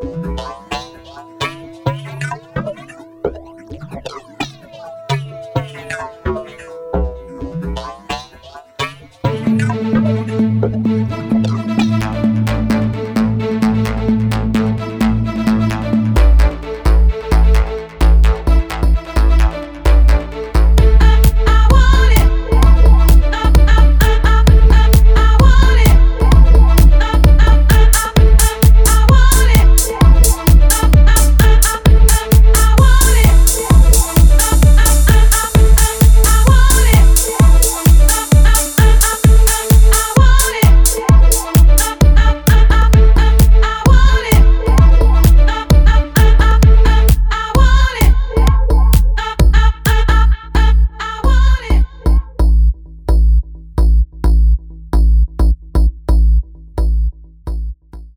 Bye.